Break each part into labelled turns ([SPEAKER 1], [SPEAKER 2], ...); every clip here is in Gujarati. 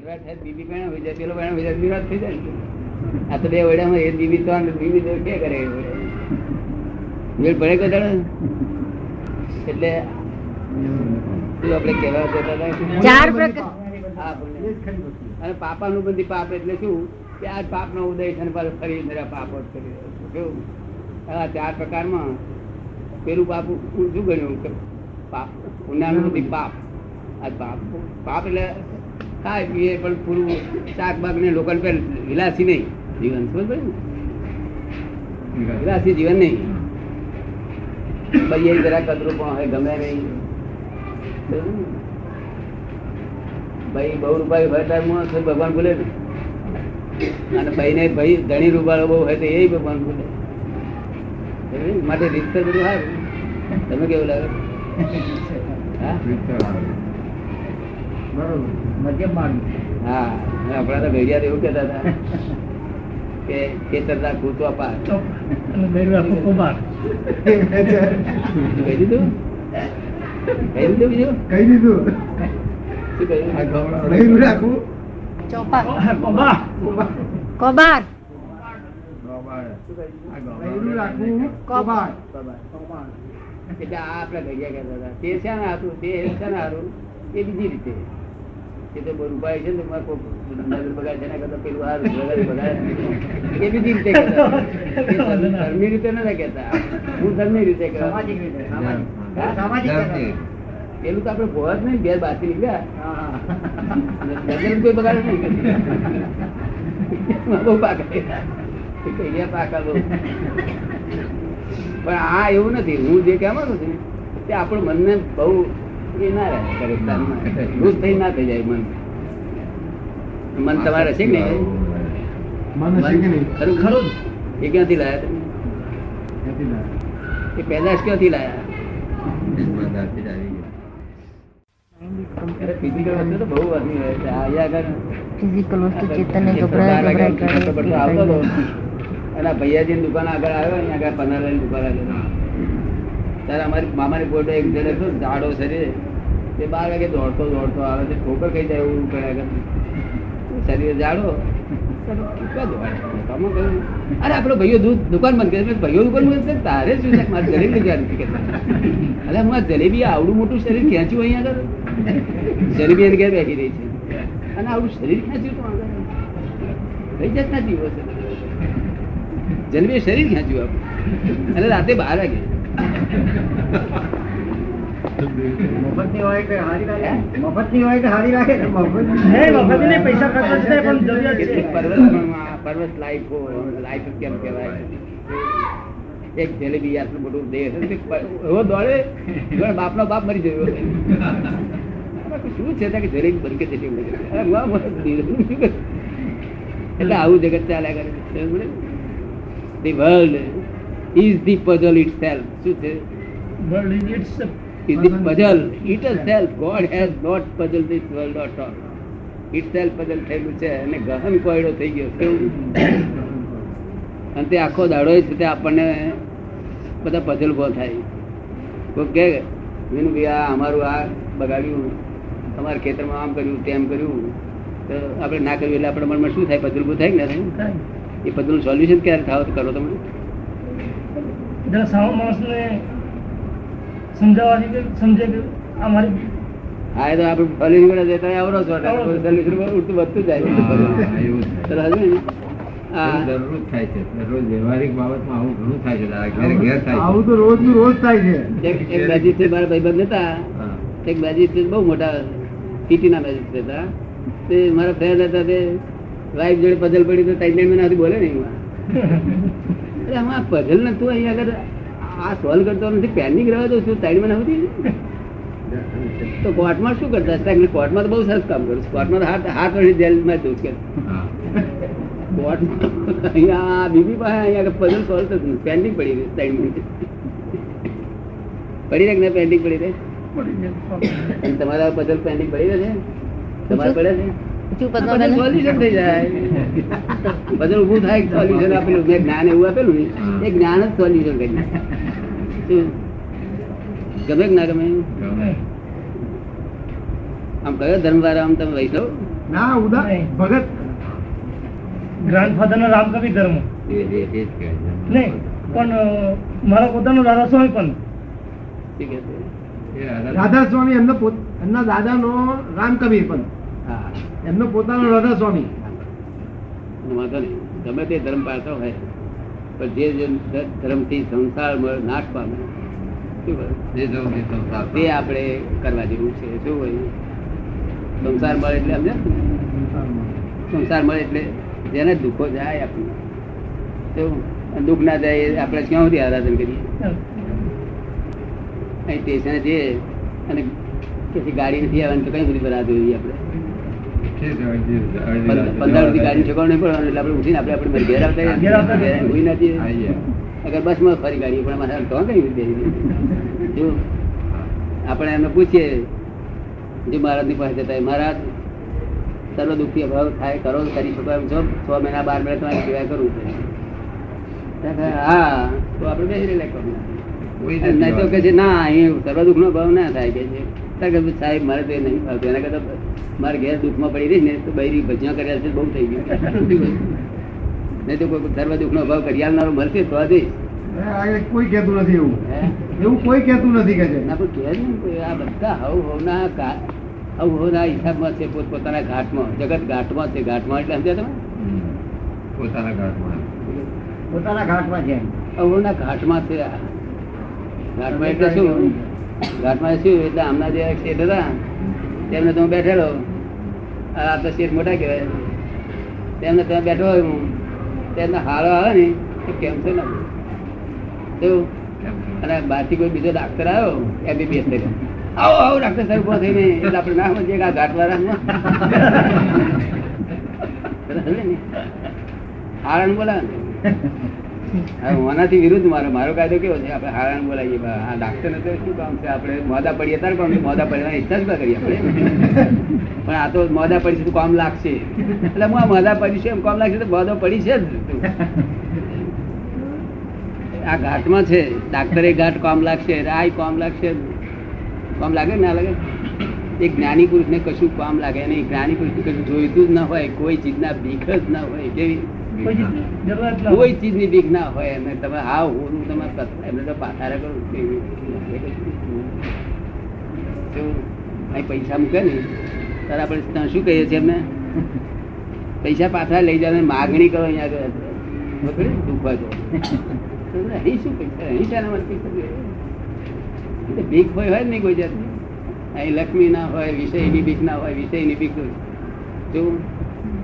[SPEAKER 1] કડવાટ થાય બીબી પેણા હોય જાય પેલો પેણા હોય જાય નિરાશ થઈ જાય આ તો બે વડામાં એ બીબી તો અને બીબી તો કે કરે એ પડે કોઈ એટલે શું આપણે કહેવા જતા
[SPEAKER 2] ચાર પ્રકાર
[SPEAKER 1] હા, બોલે. અને બધી પાપ એટલે શું? કે આ પાપ નો ઉદય છે પાછું ફરી પાપો જ કરી. કેવું? આ ચાર પ્રકારમાં પેલું પાપ શું ગણ્યું? પાપ ઉનાળું બધી પાપ. આ પાપ પાપ એટલે ખાય પીએ પણ પૂરું શાકબાગ ને લોકો વિલાસી નહીં. જીવન સમજ ને? વિલાસી જીવન નહીં. ભાઈ જરા કદરું પણ હોય ગમે નહીં. ભાઈ બહુ રૂપિયા હોય ત્યારે ભગવાન ભૂલે અને ભાઈ ને ભાઈ ધણી રૂપાળો બહુ હોય તો એ ભગવાન ભૂલે. માટે રીત બધું સારું તમે કેવું લાગે? હા?
[SPEAKER 3] મધ્યમ માર્ગ
[SPEAKER 1] હા આપણા તો ભેડિયા એવું કહેતા હતા કે ખેતરના કૂચવા પાર. કહી દીધું? કહી દીધું બીજું?
[SPEAKER 3] કહી દીધું? કોબાર.
[SPEAKER 2] કોબાર.
[SPEAKER 1] એટલે આ આપડે ભેગિયા કહેતા હતા. તે શાના હતું? તે શાના હારું એ બીજી રીતે. એ તો બહુ રૂપાય છે ને તમારે કોક છે એના કરતા પેલું હારું બગાડે બગાડે એ બીજી રીતે કહેતા. હતા. એ ધર્મ- ધર્મી રીતે નતા કહેતા. હું ધર્મી રીતે
[SPEAKER 3] સામાજિક રીતે સામાજિક.
[SPEAKER 1] પેલું તો આપડે ભોવા જ નહીં બે બાકી નીકળ્યા. કોઈ બગાડે નહીં. બહુ પાકા થયા. એ કૈયા પાકા બહુ. પણ આ એવું નથી. હું જે કહેવા માંગુ છું તે આપણું મનને બહુ એ ના રહે. ખુશ થઈ ના થઈ જાય મન. મન તમારે છે ને
[SPEAKER 3] મન છે કે નહીં?
[SPEAKER 1] ખરું ખરું એ ક્યાંથી લાયા તમે એ પેદાશ ક્યાંથી લાયા? ફિઝિકલ વસ્તુ
[SPEAKER 2] ગભરાય ગભરાય કરે
[SPEAKER 1] એના ભૈયાજી દુકાન આગળ આવ્યો અહીંયા આગળ પન્નાલાલની દુકાન આગળ. ત્યારે અમારી મામાની પોટો એક જણ હતો જાડો શરીર તે બાર વાગે દોડતો દોડતો આવે છે ઠોકર ખાઈ જાય એવું કર્યા કરે શરીર જાડો. અરે આપણો ભાઈઓ દૂધ દુકાન બંધ કરી ભાઈઓ દુકાન બંધ કરી તારે શું છે? મારે જલેબી નથી કે અરે મારે જલેબી આવડું મોટું શરીર ખેંચ્યું અહીંયા આગળ? જલેબી એને ઘેર બેસી રહી છે. અને આવડું શરીર ખેંચ્યું તો આગળ. કઈ જાતના જીવો છે? જલેબી શરીર ખેંચ્યું આપણે અને રાતે બાર વાગે.
[SPEAKER 3] મફતની હોય કે હારી રાખે? મફતની હોય કે હારી રાખે ને? મફતની.
[SPEAKER 4] નહીં, મફતની નહીં, પૈસા ખર્ચવા જ પણ જરૂરિયાત છે.
[SPEAKER 1] કેટલીક પર્વતમાં પર્વત લાઈફો લાઈફ કેમ કહેવાય એક જલેબી આટલું મોટું દેહ એવો દોડે જોડે બાપનો બાપ મરી ગયો અરે શું છે કે જલેબી શું કરે? એટલે આવું જગત ચાલ્યા કરે the world is the puzzle itself શું છે?
[SPEAKER 4] Is the
[SPEAKER 1] puzzle it puzzle God God not puzzle puzzled this world it all. Puzzle થયેલું છે અને ગહન કોયડો થઈ ગયો છે. અને તે આખો દાડો છે તે આપણને બધા પઝલ ઊભો થાય. કોઈ કે વિનુ ભાઈ આ અમારું આ બગાડ્યું. અમારા ખેતરમાં આમ કર્યું તેમ કર્યું. તો આપણે ના કર્યું એટલે આપણા મનમાં શું થાય? પઝલ ઉભું થાય ના. એ પઝલનું સોલ્યુશન ક્યારે થાવ? તો કરો તમે.
[SPEAKER 4] જરા સાવ માણસને સમજાવવાથી કે સમજે કે આ મારી
[SPEAKER 1] એ તો આપણે સોલ્યુશન કરે તો આવરો છો. સોલ્યુશન ઉડતું વધતું જાય સરસ ને? હા.
[SPEAKER 5] દરરોજ થાય છે. દરરોજ વ્યવહારિક બાબતમાં આવું ઘણું થાય છે. ઘેર ઘેર થાય
[SPEAKER 3] આવું તો રોજનું રોજ થાય છે.
[SPEAKER 1] એક એક મેજિસ્ટ્રેટ મારા ભાઈબંધ હતા એક મેજિસ્ટ્રેટ બહુ મોટા સિટીના મેજિસ્ટ્રેટ હતા તે મારા ફ્રેન્ડ હતા તે વાઈફ જોડે પઝલ પડી તો ત્રણ ત્રણ બોલે નહીં આમાં પઝલ નતું અહીંયા આગળ. આ સોલ્વ કરતો નથી પેન્ડિંગ રહ્યો તો શું સાઈડમાં સુધી તો કોર્ટમાં શું કરતા? હતા કોર્ટમાં તો બહુ સરસ કામ કરું કોર્ટમાં હાથ હાથ વળી જેલમાં જવું છે
[SPEAKER 5] હા.
[SPEAKER 1] અહીંયા બીબી પાસે અહીંયા આગળ પઝલ સોલ્વ થતું પેન્ડિંગ પડી રહી ત્રણ મિનિટ પડી રહે કે પેન્ડિંગ પડી રહે? તમારા પઝલ પેન્ડિંગ પડી રહે છે? તમારે પડે છે? થાય સોલ્યુશન આપેલું. મેં જ્ઞાન એવું આપેલું ને એ જ્ઞાન જ સોલ્યુશન કરી ગમે કે ના ગમે?
[SPEAKER 5] ગમે.
[SPEAKER 1] આમ કયો ધર્મ વાળા આમ તમે વૈષ્ણવ?
[SPEAKER 3] ના ઉદા ભગત.
[SPEAKER 4] ગ્રાન્ડફાધર ના રામકવિ ધર્મ?
[SPEAKER 5] એ એ- એ જ કહે છે.
[SPEAKER 4] નહીં પણ મારા પોતાનો દાદા સ્વામી પણ
[SPEAKER 5] રાધા-
[SPEAKER 3] સ્વામી એમના પોત- એમના રામ રામકબીર પણ. એમનો પોતાનો રાધા સ્વામી.
[SPEAKER 1] વાંધો નહીં. ગમે તે ધર્મ પાડતો હોય. પણ જે જે ધર્મથી સંસાર નાશ પામે.
[SPEAKER 5] તે
[SPEAKER 1] આપણે કરવા જેવું છે. શું હોય? સંસાર મળે એટલે સમજે સંસાર મળે. એટલે જેને દુઃખો જાય આપણને. શું? દુઃખ ના જાય આપણે ક્યાં સુધી આરાધન કરીએ? અહીં સ્ટેશને જઈએ અને પછી ગાડી નથી આવવાની તો કઈ સુધી બરાબર જોઈએ આપણે? પંદર સુધી ગાડી ઠેકાણું નહીં પડવાનું એટલે આપણે ઉઠીને આપણે આપણે ઘેર આવતા.
[SPEAKER 4] ઘેર આવતા
[SPEAKER 1] ઘેર ઊંઘી ના જઈએ. અગર બસમાં ફરી ગાડી પણ અમારે તો કઈ જો આપણે એમને પૂછીએ જે મહારાજની પાસે જતા મહારાજ સર્વ દુઃખી અભાવ થાય કરો કરી શકો એમ છો? છ મહિના બાર મહિના તમારે સેવા કરવું છે હા તો આપણે બેસી રહેલા. નહીં તો કે છે ના અહીં સર્વ દુઃખ નો ભાવ ના થાય. કે છે સાહેબ મારે તો એ નહીં ભાવતું એના કરતા મારે ઘેર દુઃખમાં પડી રહી ને તો બૈરી ભજ્યા કર્યા છે બહુ થઈ ગયું. નહીં તો કોઈ સર્વ દુઃખ નો ભાવ કરી આવનારો મળશે તો
[SPEAKER 3] આજે. કોઈ કહેતું નથી એવું. એવું કોઈ કહેતું નથી કે
[SPEAKER 1] ના પણ કહે આ બધા હવ હવના ગા- હવ હવના હિસાબમાં છે પોતપોતાના ઘાટમાં જગત ઘાટમાં છે ઘાટમાં એટલે સમજ્યા તમે?
[SPEAKER 5] પોતાના ઘાટમાં.
[SPEAKER 3] પોતાના ઘાટમાં છે
[SPEAKER 1] હવ ઘાટમાં છે ઘાટમાં એટલે શું? ઘાટમાં શું? એટલે આમના જે શેઠ હતા. તેમને તો હું બેઠેલો. આ તો શેઠ મોટા કહેવાય. તેમને ત્યાં બેઠો હોય હું. તેમને હારો આવે ને, તો છે ને? એવું અને બહારથી કોઈ બીજો ડાક્ટર આવ્યો એમબીબીએસ થઈને આવો આવો ડાક્ટર સાહેબ ઊભો થઈને. એટલે આપણે ના સમજીએ કે આ ઘાટવાળા હારણ બોલાવે વિરુદ્ધ મારો મારો કાયદો કેવો છે? આપણે હારણ બોલાવીએ આ ડાક્ટર ને શું કામ છે? આપણે મોદા પડીએ ત્યારે પણ મોદા પડવાની ઈચ્છા જ ના કરીએ આપણે. પણ આ તો મોદા પડી તો કામ લાગશે. એટલે હું આ મોદા પડી છે, એમ કામ લાગશે તો મોદો પડી છે જ. આ ઘાટમાં છે. ડાક્ટરે ઘાટ કામ લાગશે આ કામ લાગશે. કામ લાગે ના લાગે? એક જ્ઞાની પુરુષને કશું કામ લાગે નહીં. જ્ઞાની પુરુષને કશું જોઈતું જ ના હોય, કોઈ ચીજના ભીખ જ ના હોય, કેવી?
[SPEAKER 4] કોઈ ચીજની ની
[SPEAKER 1] ભીખ ના હોય અને તમે આ હું તમે એમને તો પાથારે કરું અહીં પૈસા મૂકે ને ત્યારે આપણે ત્યાં શું કહીએ છીએ એમને? પૈસા પાછા લઈ જાવ માગણી કરો અહીંયા આગળ? દુખવા જો અહીં શું પૈસા અહીં શાના માટે બીક હોય હોય નહીં કોઈ જાતની. અહીં લક્ષ્મી ના હોય, વિષયની બીક ના હોય, વિષયની બીક જો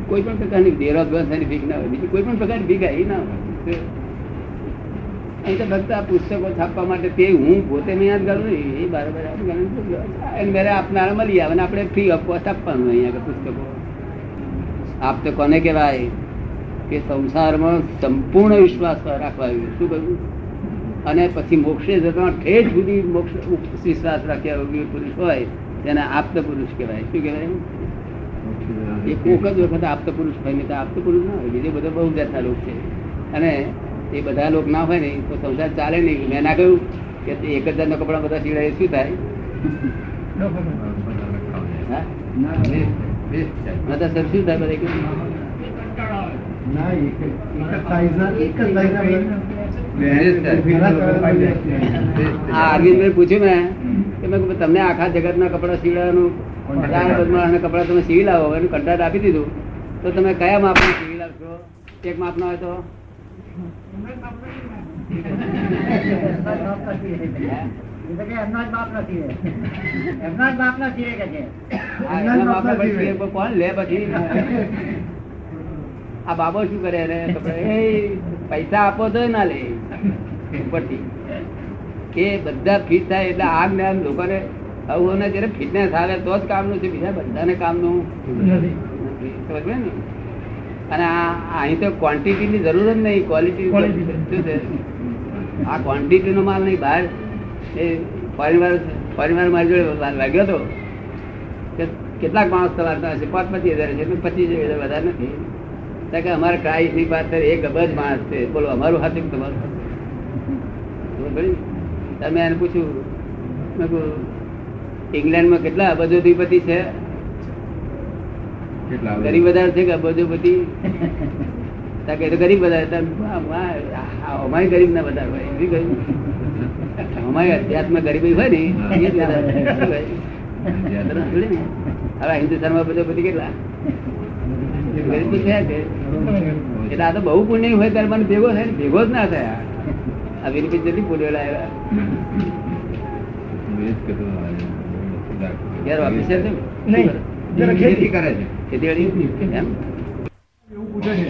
[SPEAKER 1] કોઈ પણ પ્રકારની ગ્રંથની ભીખ ના હોય, બીજી કોઈ પણ પ્રકારની ભીખ આવી ના હોય અહીં તો ફક્ત આ પુસ્તકો છાપવા માટે તે હું પોતે મેં યાદ કરું નહીં એ બરાબર મેરે આપનારા મળી આવે અને આપણે ફ્રી ઓફ કોસ્ટ અહીંયા પુસ્તકો. આપ તો કોને કહેવાય કે સંસારમાં સંપૂર્ણ વિશ્વાસ રાખવા જોઈએ શું કહ્યું? અને પછી મોક્ષે જતા ઠેઠ સુધી મોક્ષ વિશ્વાસ રાખ્યા પુરુષ હોય, તેને આપ્ત પુરુષ કહેવાય, શું કહેવાય? એ કોક જ વખત આપતો પુરુષ હોય ને તો આપતો પુરુષ ના હોય. બીજે બધા બહુ જાતના લોક છે. અને એ બધા લોક ના હોય ને તો સંસાર ચાલે નહીં. મેં ના કહ્યું કે એક હજાર ના કપડા બધા સીવડાય શું થાય. બધા સર શું બધા પૂછ્યું મેં કે તમને આખા જગત ના કપડા સીવડાવવાનું ચાર બદમાળના કપડા તમે સીવી લાવો. એનું કંટાટ આપી દીધું. તો તમે કયા માપનું સીવી લાવશો? એક માપના હોય તો? આ બાબો શું કરે એ પૈસા આપો તો ના લે. ઉપરથી. એ બધા ફિટ થાય એટલે આ જ્ઞાન લોકોને આવું જયારે ફિટનેસ આવે તો જ કામનું છે બીજા બધાને કામનું
[SPEAKER 4] નથી
[SPEAKER 1] ને? અને આ અહીં તો ક્વોન્ટિટી ની જરૂર જ નહીં ક્વોલિટી. શું છે આ ક્વોન્ટિટી નો માલ નહીં બહાર એ પરિવાર પરિવાર મારી જોડે લાગ્યો હતો કે કેટલાક માણસ તમારે છે પાંચ પચીસ હજાર છે પચીસ હજાર વધારે નથી કારણ કે અમારે ની પાસે એક અબજ માણસ છે બોલો અમારું હાથે તમારું? તમે એને પૂછ્યું મેં કહ્યું ઇંગ્લેન્ડમાં કેટલા અબજોધિપતિ છે? ગરીબ વધારે છે કે અબજોપતિ કે તો ગરીબ વધારે અમારી ગરીબ ના વધારે હોય એવી ગરીબ. અમારી અધ્યાત્મ ગરીબી હોય ને એ જ હવે હિન્દુસ્તાનમાં અબજોપતિ કેટલા? ગરીબી છે એટલે આ તો બહુ પુણ્ય હોય ત્યારે મને ભેગો થાય ભેગો જ ના થાય. આ વિનપી જલ્દી પુણ્ય લાવ્યા? યાર ઓફિસર છે
[SPEAKER 4] નહીં
[SPEAKER 5] ખેતી કરે છે?
[SPEAKER 1] ખેતીવાડી? એમ?
[SPEAKER 4] એવું પૂછે છે.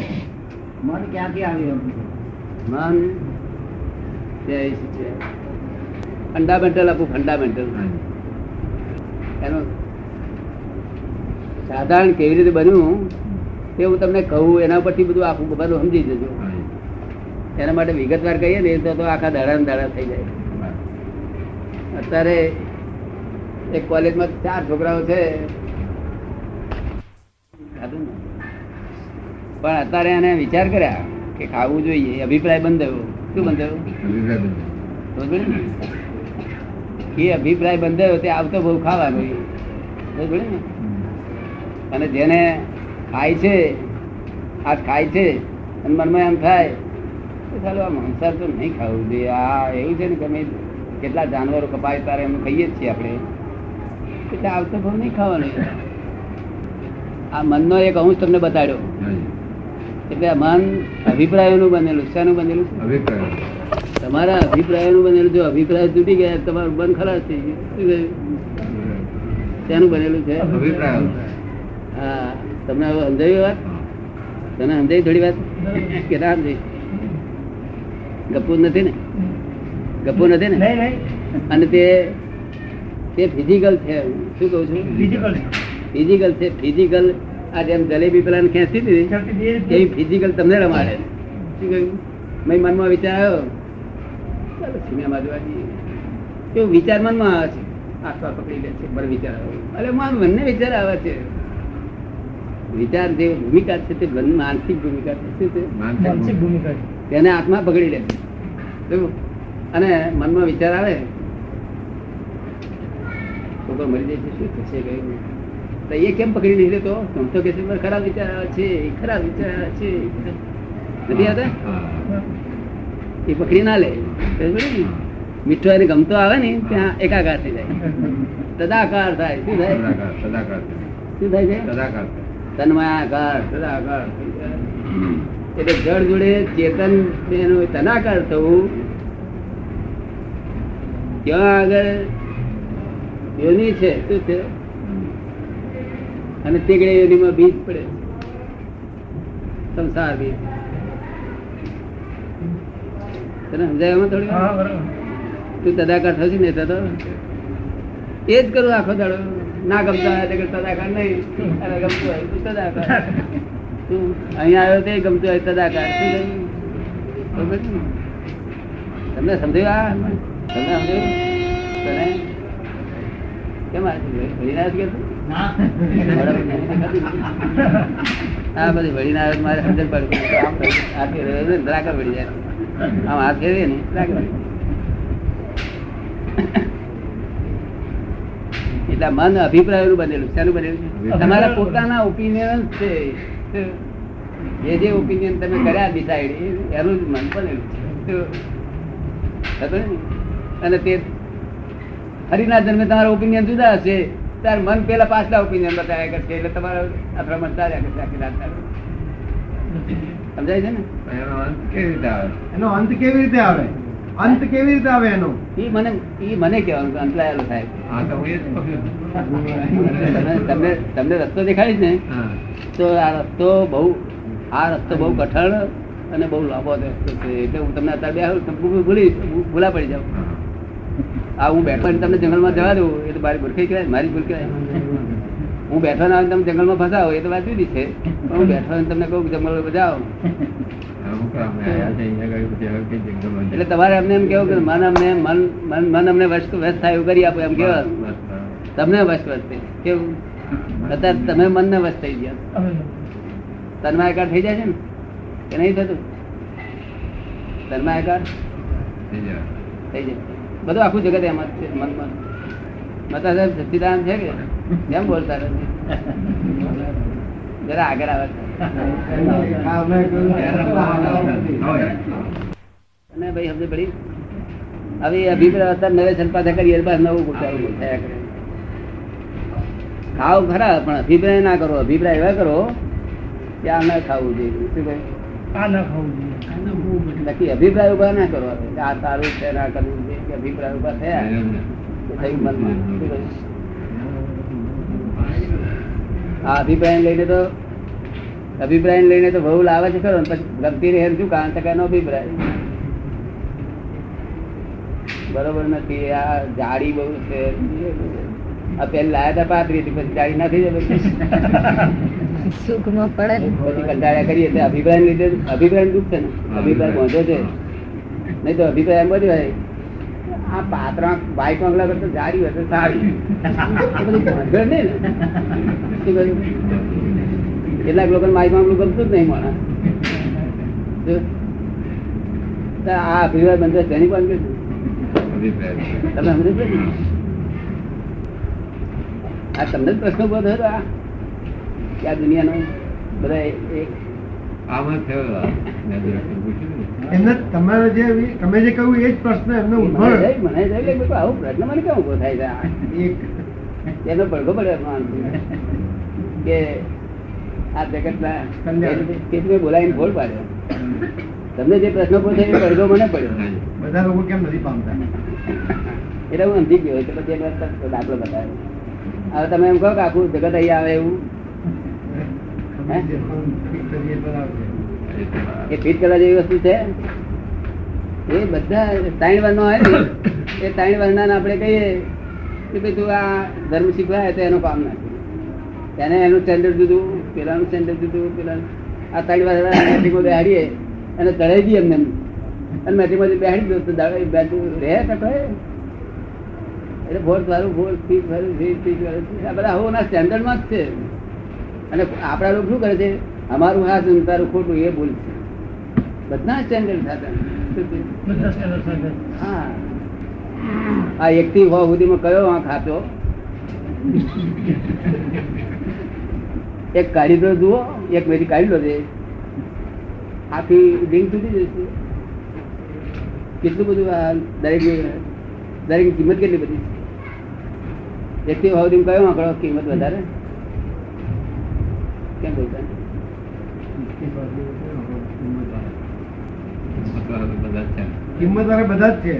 [SPEAKER 3] મન ક્યાંથી આવ્યું
[SPEAKER 1] મન. ફંડામેન્ટલ આપું ફંડામેન્ટલ. એનું સાધારણ કેવી રીતે બન્યું તે હું તમને કહું એના પરથી બધું આખું બધું સમજી જજો. એના માટે વિગતવાર કહીએ ને તો તો આખા દાડા ને દાડા થઈ જાય. અત્યારે એક કોલેજમાં ચાર છોકરાઓ છે. પણ અત્યારે એને વિચાર કર્યા કે ખાવું જોઈએ. અભિપ્રાય બંધાયો. શું બંધાયો. સમજ પડી ને? એ અભિપ્રાય બંધાયો તે આવતો બહુ ખાવાનો. અને જેને ખાય છે આ ખાય છે અને મનમાં એમ થાય ચાલો આ માંસાહાર તો નહીં ખાવું જોઈએ. આ એવું છે ને તમે કેટલા જાનવરો કપાય તારે એમ ખાઈએ જ છીએ આપણે. એટલે આવતો ભાવ નહીં ખાવાનો. આ મનનો એક અંશ તમને બતાડ્યો. એટલે મન અભિપ્રાયોનું બનેલું શાનું બનેલું?
[SPEAKER 5] અભિપ્રાય.
[SPEAKER 1] તમારા અભિપ્રાયોનું બનેલું જો અભિપ્રાય તૂટી ગયા તમારું મન ખરાબ થઈ ગયું. શાનું બનેલું છે?
[SPEAKER 5] અભિપ્રાય.
[SPEAKER 1] હા તમને હવે સમજાયું વાત? તને સમજાવી થોડી વાત? કે ના સમજાવી ગપુ નથી ને? ગપુ નથી ને?
[SPEAKER 4] નહીં નહીં.
[SPEAKER 1] અને તે તે ફિઝિકલ છે શું કહું છું?
[SPEAKER 4] ફિઝિકલ
[SPEAKER 1] ફિઝિકલ છે ફિઝિકલ આ જેમ જલેબી પેલા ખેંચતી હતી એ ફિઝિકલ તમને રમાડે. શું કહ્યું? મેં મનમાં વિચાર આવ્યો. ચાલો સિનેમા જોવા જઈએ. કેવું વિચાર મનમાં આવે છે. આસપાસ પકડી લે છે પણ વિચાર આવે. અરે મારા મનને વિચાર આવે છે. વિચાર જે ભૂમિકા છે તે મન- માનસિક ભૂમિકા છે. છે?
[SPEAKER 5] માનસિક
[SPEAKER 4] ભૂમિકા છે.
[SPEAKER 1] તેને આત્મા પકડી લે છે. અને મનમાં વિચાર આવે છોકરો મરી છે શું થશે કઈ તો એ કેમ પકડી લીધે તો? આમ તો કે ખરાબ વિચાર છે ખરાબ વિચાર છે. નથી આવતા? એ પકડી ના લે? મીઠો એને ગમતો આવે ને ત્યાં એકાકાર થઈ જાય. તદાકાર થાય. શું થાય? શું થાય છે? તન્મયાકાર તદાકાર એટલે જળ જોડે ચેતન એનું તનાકાર થવું ત્યાં આગળ યોની છે શું છે? અને તેગડે યોનીમાં બીજ પડે. સંસાર બીજ. તને સમજાય થોડી તું તદાકાર થશે ને તો એ જ કરું આખો દાડો. ના ગમતા હોય તદાકાર નહીં. અને ગમતું હોય તું તદાકાર. તું અહીંયા આવ્યો તે ગમતું હોય તદાકાર. શું? તમને સમજાયું આ? તમને સમજાયું? તને? કેમ આ આવે મારે સમજણ પડે. આમ. હાથ ને વળી જાય. આમ હાથ ફેરવીએ ને. એટલે મન અભિપ્રાયનું બનેલું શાનું બનેલું તમારા પોતાના ઓપિનિયન છે. જે જે ઓપિનિયન તમે કર્યા ડિસાઈડ એનું જ મન બનેલું છે. તો ને? અને તે હરિના જન્મે તમારા ઓપિનિયન જુદા હશે. ત્યારે મન પેલા પાછલા ઓપિનિયન બતાવ્યા કરશે એટલે તમારા અથડામણ ચાલ્યા કરશે આખી રાત સમજાય છે ને?
[SPEAKER 5] એનો અંત કેવી રીતે આવે?
[SPEAKER 3] એનો અંત કેવી રીતે આવે? અંત કેવી રીતે આવે એનો?
[SPEAKER 1] ઈ મને ઈ મને કહેવાનું અંત લાયેલો સાહેબ
[SPEAKER 5] હા તો એ
[SPEAKER 1] તમને તમને રસ્તો દેખાડીશ ને? તો આ રસ્તો બહુ આ રસ્તો બહુ કઠણ અને બહુ લાંબો રસ્તો છે એટલે હું તમને અત્યારે બે ભૂલી ભૂલા પડી જાઉં. આ હું બેઠો તમને જંગલમાં જવા દઉં એ તો મારી ભૂલ કહેવાય મારી ભૂલ કહેવાય. હું બેઠો ના તમે જંગલમાં ફસાવો એ તો વાત જુદી છે. પણ હું બેઠો તમને કહું જંગલ જંગલમાં એટલે તમારે અમને એમ કેવું કે મન અમને મન મન મન અમને વસ્ત વ્યસ્ત થાય એવું કરી આપો એમ કેવા. તમને વસ્ત વસ્ત. કેવું? અત્યારે તમે મનને વસ્ત થઈ ગયા. તન્માયકાર થઈ જાય છે ને? કે નહીં થતું? તન્માયકાર
[SPEAKER 5] થઈ જાય.
[SPEAKER 1] થઈ જાય. બધું આખું જગત એમ જ છે, મનમાં. મતા સાહેબ છે કે? કેમ બોલતા નથી? જરા આગળ આવે. અને ભાઈ, સમજ પડી? હવે અભિપ્રાય અત્યારે નવે પાછા કરીએ, બસ નવું ગુટાવું થયા કરે. ખાવ ખરા, પણ અભિપ્રાય ના કરો, અભિપ્રાય એવા કરો કે આ ના ખાવું જોઈએ. શું કહ્યું?
[SPEAKER 4] આ ના ખાવું જોઈએ.
[SPEAKER 1] બાકી અભિપ્રાય ઊભા ના કરો આ સારું છે ના કરવું અભિપ્રાય ઊભા થયા. થયું મનમાં. આ અભિપ્રાય લઈને તો અભિપ્રાય લઈને તો બહુ લાવે છે ખરો પછી ગમતી રહે ને શું? કારણ છે કે એનો અભિપ્રાય. બરોબર નથી. આ જાડી બહુ છે. આ પેલા લાયા હતા પાત્રી હતી પછી જાડી નથી જ
[SPEAKER 2] સુખમાં પડે ને.
[SPEAKER 1] પછી કંટાળ્યા કરીએ તો અભિપ્રાય લીધે અભિપ્રાય દુઃખ છે ને. અભિપ્રાય પહોંચો છે. નહીં તો અભિપ્રાય એમ બધું હોય. આ પાત્ર બાઈક વાંગલા કરતા જાડી હોય તો સારી. ભણગડ નહીં ને? કેટલાક લોકો બાઈક વાંગલું ગમતું જ નહીં મળે. આ અભિપ્રાય બંધ તેની પણ
[SPEAKER 5] કીધું
[SPEAKER 1] તમે સમજો આ તમને જ પ્રશ્ન ઊભો થયો આ. કે આ દુનિયાનો બધા એક.
[SPEAKER 5] પૂછ્યું
[SPEAKER 3] તમારે જે તમે જે કહ્યું એ જ પ્રશ્ન એમને
[SPEAKER 1] મને ઊભો આવો પ્રશ્ન મને કેમ ઊભો થાય છે? એનો પડઘો પડે. કે આ જગતના
[SPEAKER 3] કલ્યાણ.
[SPEAKER 1] બોલાવીને ભોળ પાડ્યો તમને જે પ્રશ્ન પૂછે એ પડઘો મને પડ્યો.
[SPEAKER 3] બધા લોકો કેમ નથી પામતા?
[SPEAKER 1] એટલે હું સમજી ગયો એટલે પછી એને દાખલો બતાવ્યો. હવે તમે એમ કહો કે આખું જગત અહીંયા આવે એવું? એ ફિટ કરવા જેવી વસ્તુ છે? એ બધા ત્રણ વાર હોય ને, એ ત્રણ વારના આપણે કહીએ કે ભાઈ તું આ ધર્મ શીખવાય તો એનું કામ નથી. એને એનું સ્ટેન્ડર્ડ જુદું પેલાનું સ્ટેન્ડર્ડ જુદું પેલા આ ત્રણ વર્ણ મેટ્રિકમાં બેહાડીએ અને ચડાવી દઈએ એમને અને મેટ્રિકમાંથી બેહાડી દો, તો દાડે બેઠું રહે કટો એટલે વાળું ફોર્થ ફિફ્થ વાળું ફિફ્થ ફિફ્થ વાળું, આ બધા હોના સ્ટેન્ડર્ડમાં જ છે. અને આપણા લોકો શું કરે છે? અમારું હા છે, તારું ખોટું એ ભૂલ છે. બધા સ્ટેન્ડર્ડ
[SPEAKER 4] સાથે.
[SPEAKER 1] હા. આ એક થી સો સુધીમાં કયો વાંક ખાતો એક કાઢી દો જુઓ. એક મેરી કાઢી લો છે આખી રિંગ તૂટી જશે. કેટલું બધું આ દરેક દરેક કિંમત કેટલી બધી? એક થી હોવા સુધીમાં કયો આંકડો કિંમત વધારે? કેમ બોલતા
[SPEAKER 5] મતલબ બધા જ છે.
[SPEAKER 3] કિંમત વાળા બધા જ છે.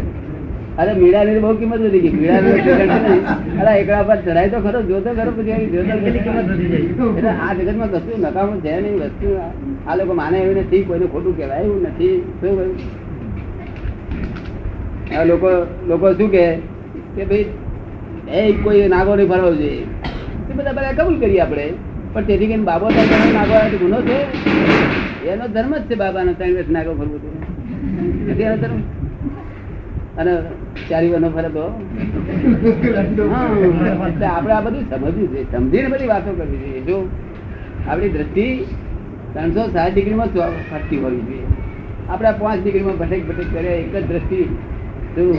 [SPEAKER 1] અરે મીડા બહુ કિંમત વધી ગઈ. મીડા અરે એકડા પર ચડાય તો ખરો જોતો ખરો પછી જોતો કેટલી કિંમત વધી જાય એટલે આ જગતમાં કશું નકામું છે નહીં. વસ્તુ આ લોકો માને એવું નથી કોઈને ખોટું કહેવાય એવું નથી. શું આ લોકો લોકો શું કે કે ભાઈ એ કોઈ નાગો નહીં ફરવો જોઈએ. એ બધા બધા કબૂલ કરીએ આપણે. પણ તેથી કરીને બાબો થાય તો નાગો ગુનો છે. એનો ધર્મ જ છે બાબાનો, ત્રણ વર્ષ નાગો ફરવું તો નથી એનો ધર્મ. અને ચારી વનો ફરે તો આપણે આ બધું સમજવું છે. સમજીને બધી વાતો કરવી જોઈએ. જો આપણી દ્રષ્ટિ ત્રણસો સાત ડિગ્રીમાં ફરતી હોવી જોઈએ. આપણે પાંચ ડિગ્રીમાં ભટેક ભટેક કરે એક જ દ્રષ્ટિ. શું?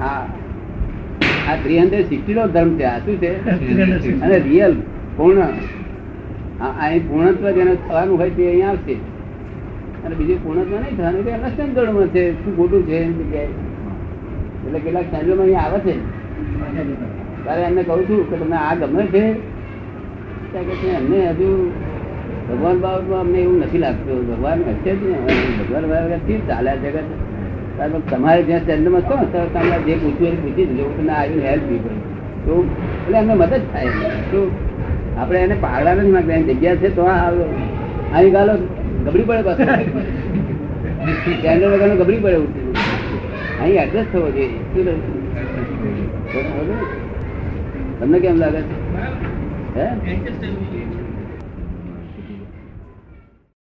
[SPEAKER 1] હા. આ થ્રી હંડ્રેડ સિક્સટી નો ધર્મ છે. આ શું છે? અને રિયલ પૂર્ણ. અહીં પૂર્ણત્વ જેને થવાનું હોય તે અહીંયા આવશે. અને બીજું પૂર્ણત્વ નહીં થવાનું એમના ધર્મ છે. શું ખોટું છે એમ જગ્યાએ એટલે કેટલાક સાંજોમાં અહીંયા આવે છે. ત્યારે એમને કહું છું કે તમને આ ગમે છે? અમને હજુ ભગવાન બાબતમાં અમને એવું નથી લાગતું. ભગવાન હશે જ ને. ભગવાન બાબત ચાલ્યા જગત. તમારે જ્યાં સ્ટેન્ડમાં છો ને તમે જે પૂછ્યું પૂછી દેજો તમને આવી હેલ્પ પડે તો એટલે એમને મદદ થાય. તો આપણે એને પાડવા નથી માંગતા એની જગ્યા છે તો આ આવ્યો અહીં ગાલો ગબડી પડે પાછું. સ્ટેન્ડર વગરનું ગબડી પડે ઉઠી અહીં એડજસ્ટ થવો જોઈએ. શું? તમને કેમ લાગે છે? હે?